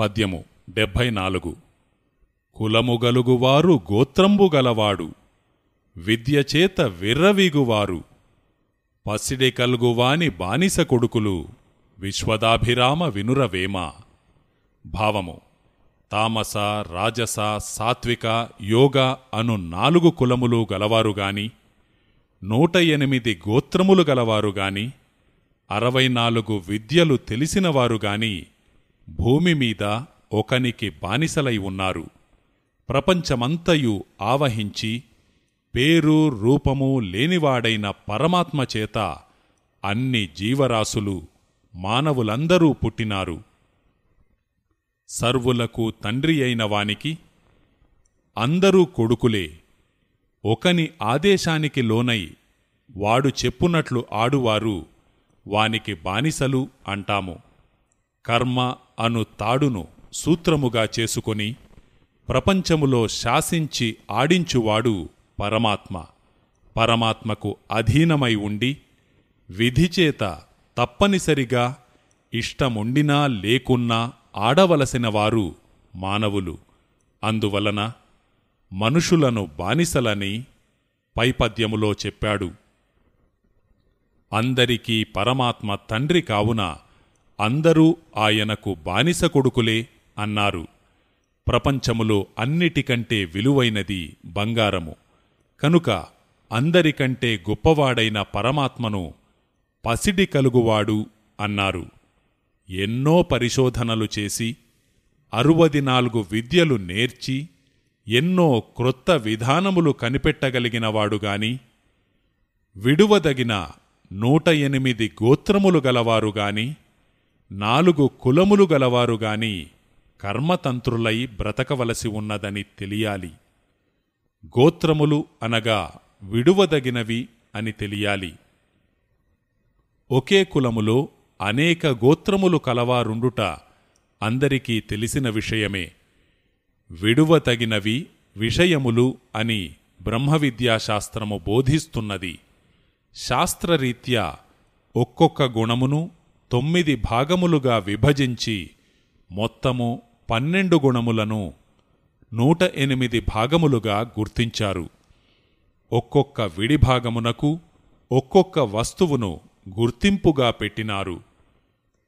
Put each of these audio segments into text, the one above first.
పద్యము డెబ్భై నాలుగు. కులముగలుగువారు గోత్రంబు గలవాడు. విద్యచేత విర్రవీగువారు. పసిడి కలుగువాని బానిస కొడుకులు. విశ్వదాభిరామ వినురవేమ. భావము తామస రాజస సాత్విక యోగ అను నాలుగు కులములు గలవారుగాని నూట ఎనిమిది గోత్రములు గలవారుగాని అరవై నాలుగు విద్యలు తెలిసినవారుగాని భూమి మీద ఒకనికి బానిసలై ఉన్నారు. ప్రపంచమంతయు ఆవహించి పేరు రూపము లేనివాడైన పరమాత్మ చేత అన్ని జీవరాశులు మానవులందరూ పుట్టినారు. సర్వులకు తండ్రి అయిన వానికి అందరూ కొడుకులే. ఒకని ఆదేశానికి లోనై వాడు చెప్పునట్లు ఆడువారు వానికి బానిసలు అంటాము. కర్మ అను తాడును సూత్రముగా చేసుకొని ప్రపంచములో శాసించి ఆడించువాడు పరమాత్మ. పరమాత్మకు అధీనమై ఉండి విధిచేత తప్పనిసరిగా ఇష్టముండినా లేకున్నా ఆడవలసిన వారు మానవులు. అందువలన మనుషులను బానిసలని పైపద్యములో చెప్పాడు. అందరికీ పరమాత్మ తండ్రి కావున అందరూ ఆయనకు బానిస కొడుకులే అన్నారు. ప్రపంచములో అన్నిటికంటే విలువైనది బంగారము. కనుక అందరికంటే గొప్పవాడైన పరమాత్మను పసిడి కలుగువాడు అన్నారు. ఎన్నో పరిశోధనలు చేసి అరువది నాలుగు విద్యలు నేర్చి ఎన్నో క్రొత్త విధానములు కనిపెట్టగలిగినవాడుగాని విడువదగిన నూట ఎనిమిది గోత్రములు గలవారుగాని నాలుగు కులములు గలవారు గాని కర్మతంత్రులై బ్రతకవలసి ఉన్నదని తెలియాలి. గోత్రములు అనగా విడువదగినవి అని తెలియాలి. ఒకే కులములో అనేక గోత్రములు కలవారుండుట అందరికీ తెలిసిన విషయమే. విడువతగినవి విషయములు అని బ్రహ్మవిద్యాశాస్త్రము బోధిస్తున్నది. శాస్త్రరీత్యా ఒక్కొక్క గుణమును తొమ్మిది భాగములుగా విభజించి మొత్తము పన్నెండు గుణములను నూట ఎనిమిది భాగములుగా గుర్తించారు. ఒక్కొక్క విడిభాగమునకు ఒక్కొక్క వస్తువును గుర్తింపుగా పెట్టినారు.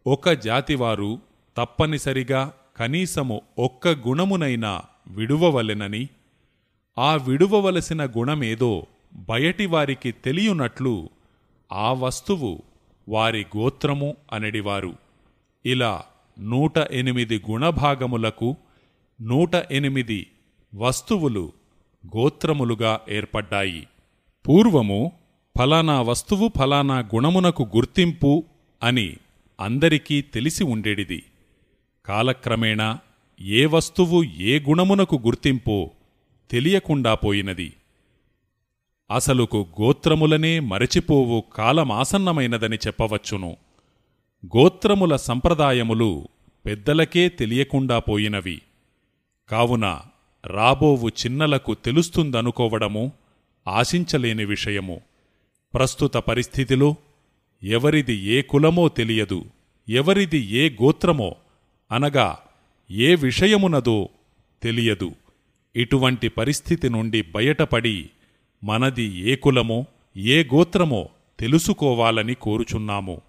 ఒక జాతివారు తప్పనిసరిగా కనీసము ఒక్క గుణమునైనా విడువవలెనని ఆ విడువవలసిన గుణమేదో బయటివారికి తెలియనట్లు ఆ వస్తువు వారి గోత్రము అనడివారు. ఇలా నూట ఎనిమిది గుణభాగములకు నూట ఎనిమిది వస్తువులు గోత్రములుగా ఏర్పడ్డాయి. పూర్వము ఫలానా వస్తువు ఫలానా గుణమునకు గుర్తింపు అని అందరికీ తెలిసి ఉండేడిది. కాలక్రమేణా ఏ వస్తువు ఏ గుణమునకు గుర్తింపో తెలియకుండా పోయినది. అసలుకు గోత్రములనే మరచిపోవు కాలమాసన్నమైనదని చెప్పవచ్చును. గోత్రముల సంప్రదాయములు పెద్దలకే తెలియకుండా పోయినవి. కావున రాబోవు చిన్నలకు తెలుస్తుందనుకోవడము ఆశించలేని విషయము. ప్రస్తుత పరిస్థితిలో ఎవరిది ఏ కులమో తెలియదు ఎవరిది ఏ గోత్రమో అనగా ఏ విషయమునదో తెలియదు. ఇటువంటి పరిస్థితి నుండి బయటపడి మనది ఏ కులమో ఏ గోత్రమో తెలుసుకోవాలని కోరుచున్నాము.